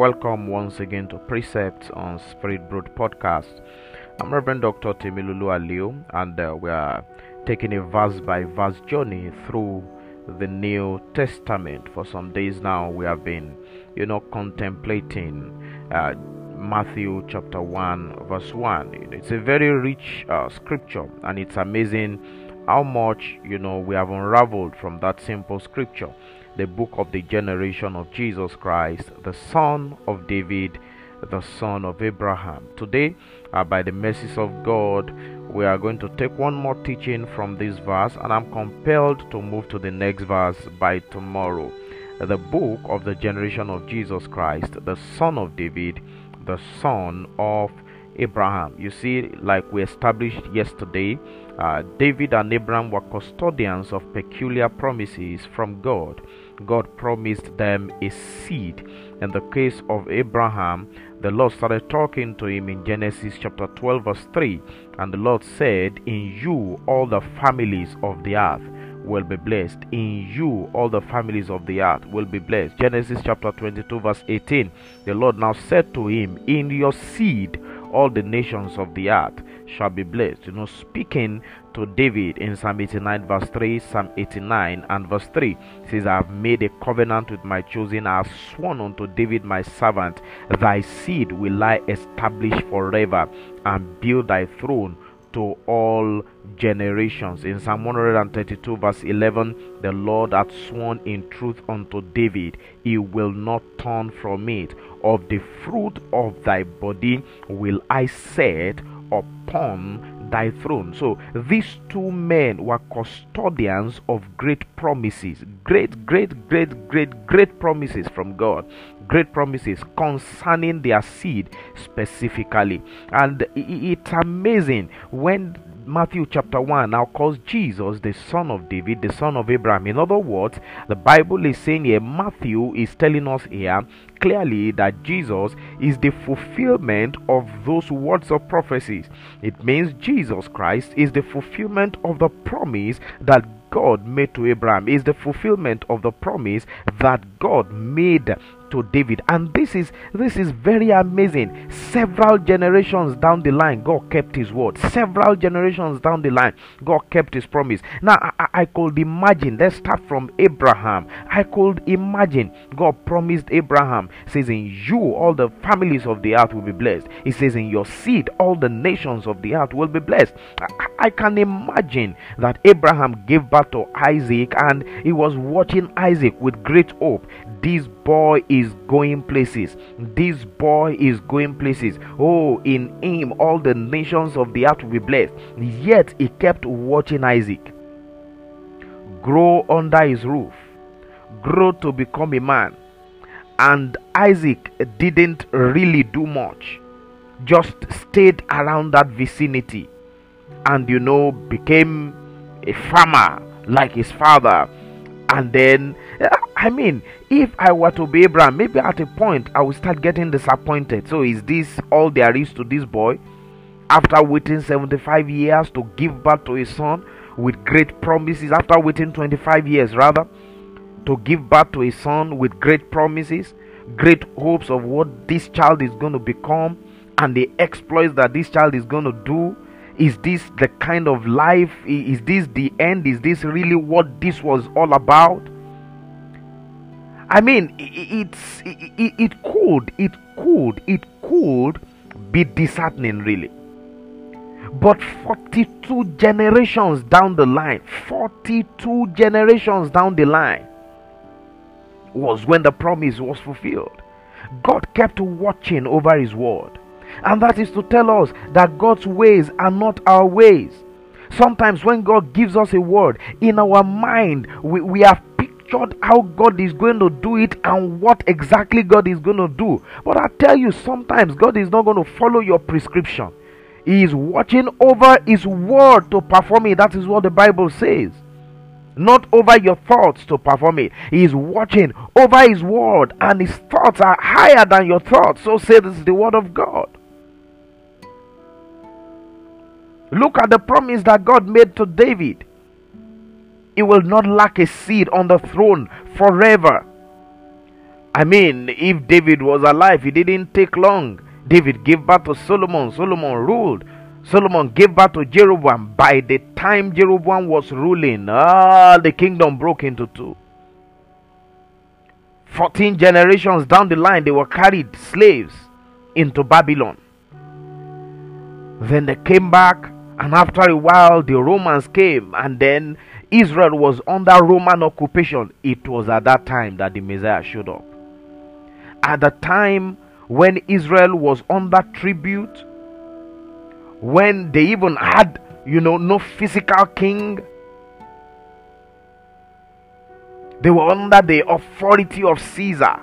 Welcome once again to Precepts on Spirit Broad Podcast. I'm Reverend Dr. Temilolu Aliu, and uh, we are taking a verse by verse journey through the New Testament. For some days now, we have been, you know, contemplating uh, Matthew chapter 1, verse 1. It's a very rich uh, scripture, and it's amazing how much, you know, we have unraveled from that simple scripture the book of the generation of Jesus Christ, the son of David, the son of Abraham. Today, uh, by the mercies of God, we are going to take one more teaching from this verse, and I'm compelled to move to the next verse by tomorrow. The book of the generation of Jesus Christ, the son of David, the son of Abraham. You see, like we established yesterday, uh, David and Abraham were custodians of peculiar promises from God. God promised them a seed. In the case of Abraham, the Lord started talking to him in Genesis chapter 12, verse 3. And the Lord said, In you all the families of the earth will be blessed. In you all the families of the earth will be blessed. Genesis chapter 22, verse 18. The Lord now said to him, In your seed all the nations of the earth shall be blessed. You know, speaking to David in Psalm 89, verse 3, Psalm 89 and verse 3 says, I have made a covenant with my chosen, I have sworn unto David my servant, thy seed will I establish forever and build thy throne to all generations. In Psalm 132, verse 11, the Lord hath sworn in truth unto David, he will not turn from it. Of the fruit of thy body will I set upon thy throne. So these two men were custodians of great promises, great, great, great, great, great promises from God, great promises concerning their seed specifically. And it's amazing when Matthew chapter 1 now calls Jesus the son of David, the son of Abraham. In other words, the Bible is saying here, Matthew is telling us here clearly that Jesus is the fulfillment of those words of prophecies. It means Jesus Christ is the fulfillment of the promise that God made to Abraham, is the fulfillment of the promise that God made to David. And this is this is very amazing. Several generations down the line, God kept his word. Several generations down the line, God kept his promise. Now I, I could imagine, let's start from Abraham. I could imagine God promised Abraham, says, In you all the families of the earth will be blessed. He says, In your seed, all the nations of the earth will be blessed. I, I can imagine that Abraham gave birth to Isaac and he was watching Isaac with great hope. This boy is going places. This boy is going places. Oh, in him all the nations of the earth will be blessed. Yet he kept watching Isaac grow under his roof, grow to become a man. And Isaac didn't really do much, just stayed around that vicinity and, you know, became a farmer like his father. And then I mean, if I were to be Abraham, maybe at a point I will start getting disappointed. So, is this all there is to this boy? After waiting 75 years to give birth to a son with great promises, after waiting 25 years rather, to give birth to a son with great promises, great hopes of what this child is going to become, and the exploits that this child is going to do. Is this the kind of life? Is this the end? Is this really what this was all about? I mean, it's it, it could, it could, it could be disheartening, really. But 42 generations down the line, 42 generations down the line, was when the promise was fulfilled. God kept watching over His word. And that is to tell us that God's ways are not our ways. Sometimes, when God gives us a word, in our mind, we, we have how God is going to do it and what exactly God is going to do. But I tell you, sometimes God is not going to follow your prescription. He is watching over His word to perform it. That is what the Bible says. Not over your thoughts to perform it. He is watching over His word, and His thoughts are higher than your thoughts. So says the word of God. Look at the promise that God made to David. He will not lack a seed on the throne forever. I mean, if David was alive, it didn't take long. David gave birth to Solomon. Solomon ruled. Solomon gave birth to Jeroboam. By the time Jeroboam was ruling, ah, the kingdom broke into two. 14 generations down the line, they were carried slaves into Babylon. Then they came back, and after a while, the Romans came, and then Israel was under Roman occupation. It was at that time that the Messiah showed up. At the time when Israel was under tribute, when they even had, you know, no physical king, they were under the authority of Caesar.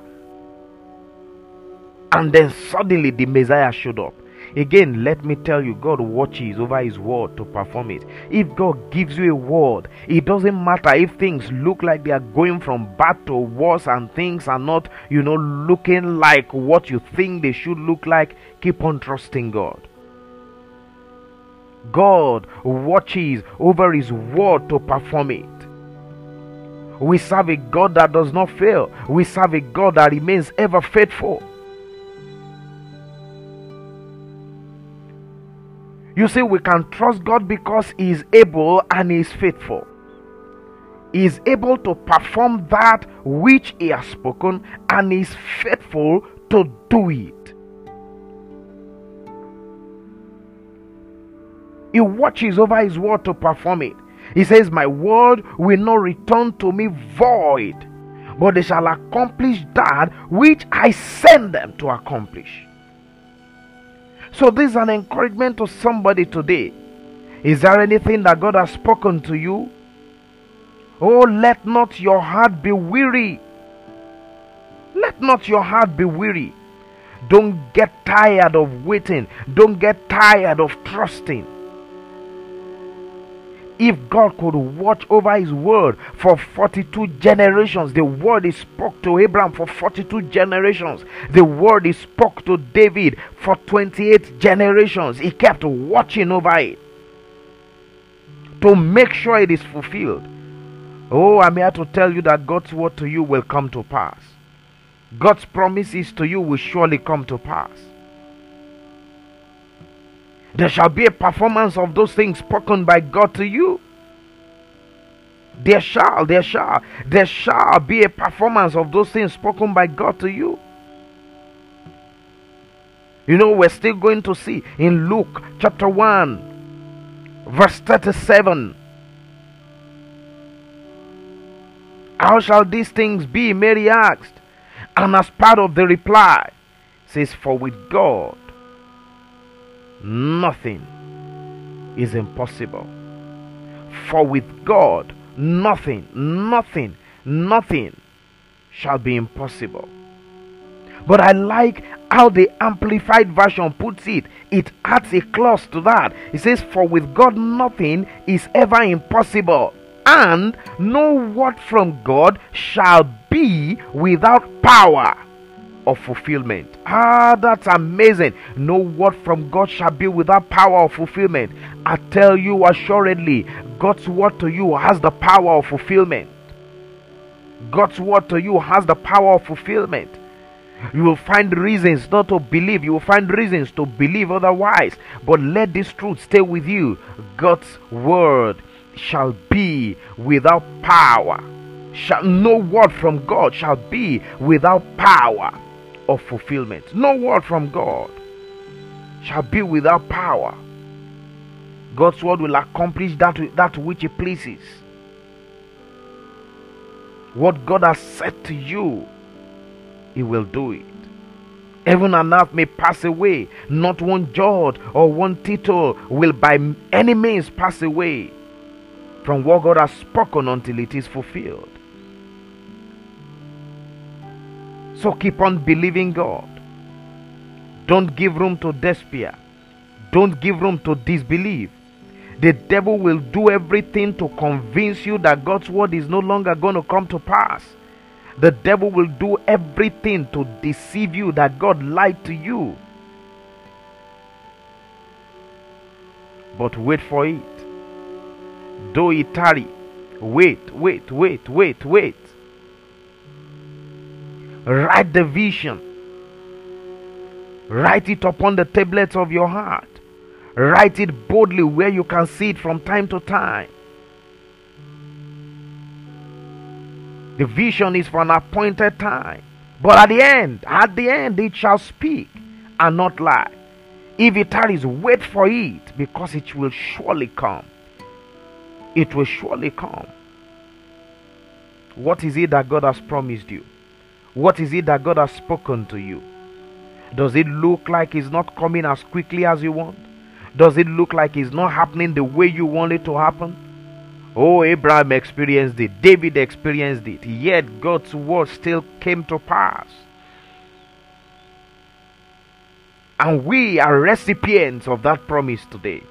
And then suddenly the Messiah showed up. Again, let me tell you, God watches over His word to perform it. If God gives you a word, it doesn't matter if things look like they are going from bad to worse and things are not, you know, looking like what you think they should look like. Keep on trusting God. God watches over His word to perform it. We serve a God that does not fail. We serve a God that remains ever faithful. You see, we can trust God because He is able and He is faithful. He is able to perform that which He has spoken and He is faithful to do it. He watches over His word to perform it. He says, My word will not return to me void, but they shall accomplish that which I send them to accomplish. So, this is an encouragement to somebody today. Is there anything that God has spoken to you? Oh, let not your heart be weary. Let not your heart be weary. Don't get tired of waiting. Don't get tired of trusting. If God could watch over His word for 42 generations, the word He spoke to Abraham for 42 generations, the word He spoke to David for 28 generations, He kept watching over it to make sure it is fulfilled. Oh, I'm here to tell you that God's word to you will come to pass. God's promises to you will surely come to pass. There shall be a performance of those things spoken by God to you. There shall, there shall, there shall be a performance of those things spoken by God to you. You know, we're still going to see in Luke chapter 1, verse 37. How shall these things be? Mary asked. And as part of the reply, says, For with God nothing is impossible. For with God, nothing, nothing, nothing shall be impossible. But I like how the Amplified Version puts it. It adds a clause to that. It says, For with God nothing is ever impossible, and no word from God shall be without power of fulfillment. Ah, that's amazing. No word from God shall be without power of fulfillment. I tell you assuredly, God's word to you has the power of fulfillment. God's word to you has the power of fulfillment. You will find reasons not to believe. You will find reasons to believe otherwise. But let this truth stay with you. God's word shall be without power. Shall no word from God shall be without power of fulfillment. No word from God shall be without power. God's word will accomplish that, that which He pleases. What God has said to you, He will do it. Heaven and earth may pass away, not one jot or one tittle will by any means pass away from what God has spoken until it is fulfilled. So keep on believing God. Don't give room to despair. Don't give room to disbelief. The devil will do everything to convince you that God's word is no longer going to come to pass. The devil will do everything to deceive you that God lied to you. But wait for it. Though it tarry, wait, wait, wait, wait, wait. Write the vision. Write it upon the tablets of your heart. Write it boldly where you can see it from time to time. The vision is for an appointed time. But at the end, at the end, it shall speak and not lie. If it tarries, wait for it because it will surely come. It will surely come. What is it that God has promised you? What is it that God has spoken to you? Does it look like it's not coming as quickly as you want? Does it look like it's not happening the way you want it to happen? Oh, Abraham experienced it, David experienced it, yet God's word still came to pass. And we are recipients of that promise today.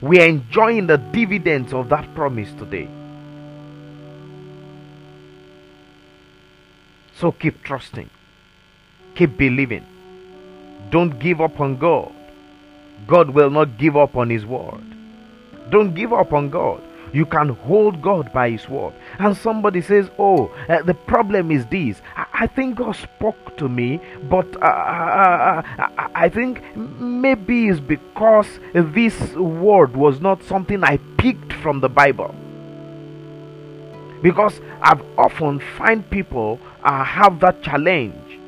We are enjoying the dividends of that promise today. So keep trusting, keep believing. Don't give up on God. God will not give up on His word. Don't give up on God. You can hold God by His word. And somebody says, Oh, uh, the problem is this. I, I, think God spoke to me, but uh, uh, uh, uh I think maybe it's because this word was not something I picked from the Bible. Because I've often find people uh, have that challenge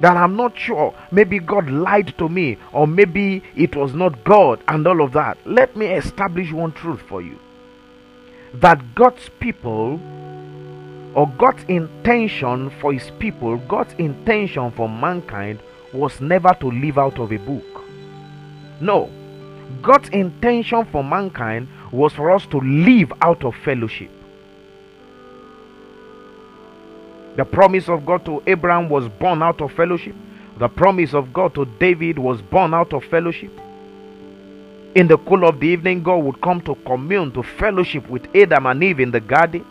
that I'm not sure. Maybe God lied to me, or maybe it was not God, and all of that. Let me establish one truth for you that God's people, or God's intention for His people, God's intention for mankind was never to live out of a book. No, God's intention for mankind was for us to live out of fellowship. The promise of God to Abraham was born out of fellowship. The promise of God to David was born out of fellowship. In the cool of the evening, God would come to commune, to fellowship with Adam and Eve in the garden.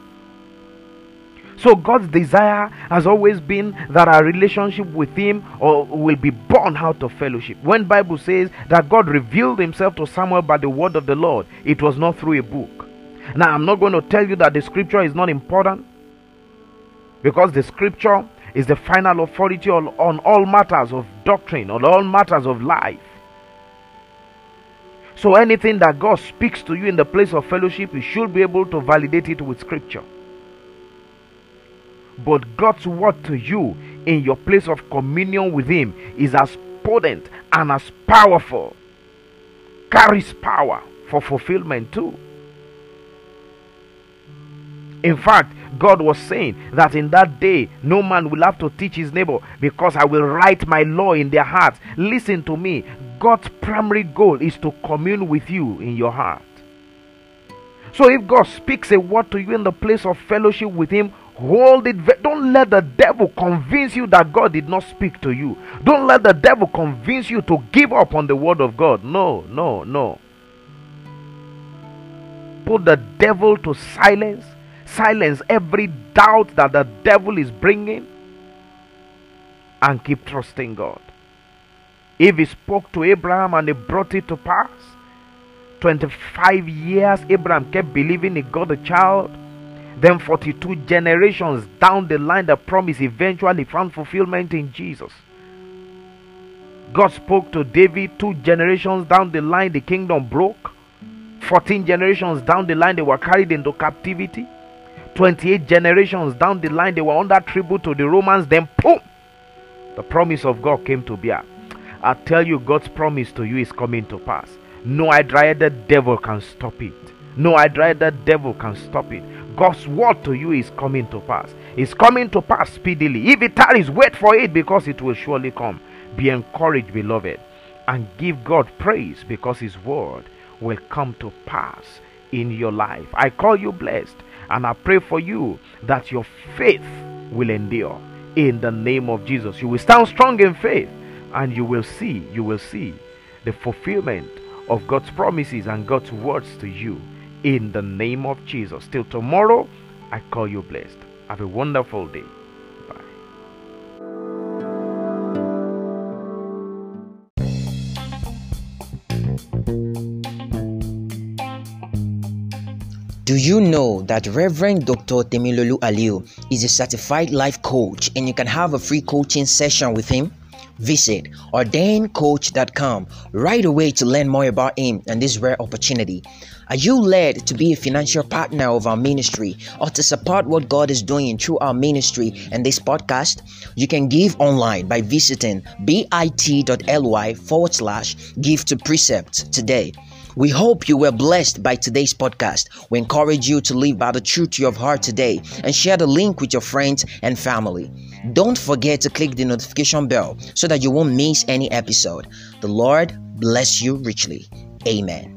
So God's desire has always been that our relationship with Him or will be born out of fellowship. When Bible says that God revealed Himself to Samuel by the word of the Lord, it was not through a book. Now I'm not going to tell you that the scripture is not important because the scripture is the final authority on, on all matters of doctrine, on all matters of life. So anything that God speaks to you in the place of fellowship, you should be able to validate it with scripture. But God's word to you in your place of communion with Him is as potent and as powerful, carries power for fulfillment too. In fact, God was saying that in that day no man will have to teach his neighbor because I will write my law in their hearts. Listen to me. God's primary goal is to commune with you in your heart. So if God speaks a word to you in the place of fellowship with Him, hold it. Don't let the devil convince you that God did not speak to you. Don't let the devil convince you to give up on the word of God. No, no, no. Put the devil to silence silence every doubt that the devil is bringing and keep trusting God. If he spoke to Abraham and he brought it to pass, 25 years Abraham kept believing he got a child. Then 42 generations down the line, the promise eventually found fulfillment in Jesus. God spoke to David two generations down the line, the kingdom broke. 14 generations down the line, they were carried into captivity. 28 generations down the line, they were under tribute to the Romans. Then, boom, the promise of God came to bear. I tell you, God's promise to you is coming to pass. No the devil can stop it. No the devil can stop it. God's word to you is coming to pass. It's coming to pass speedily. If it tarries, wait for it because it will surely come. Be encouraged, beloved, and give God praise because His word will come to pass in your life. I call you blessed. And I pray for you that your faith will endure in the name of Jesus. You will stand strong in faith and you will see, you will see the fulfillment of God's promises and God's words to you in the name of Jesus. Till tomorrow, I call you blessed. Have a wonderful day. Do you know that Reverend Dr. Temilolu Aliu is a certified life coach and you can have a free coaching session with him? Visit ordaincoach.com right away to learn more about him and this rare opportunity. Are you led to be a financial partner of our ministry or to support what God is doing through our ministry and this podcast? You can give online by visiting bit.ly forward slash give to precept today. We hope you were blessed by today's podcast. We encourage you to live by the truth you have heard today and share the link with your friends and family. Don't forget to click the notification bell so that you won't miss any episode. The Lord bless you richly. Amen.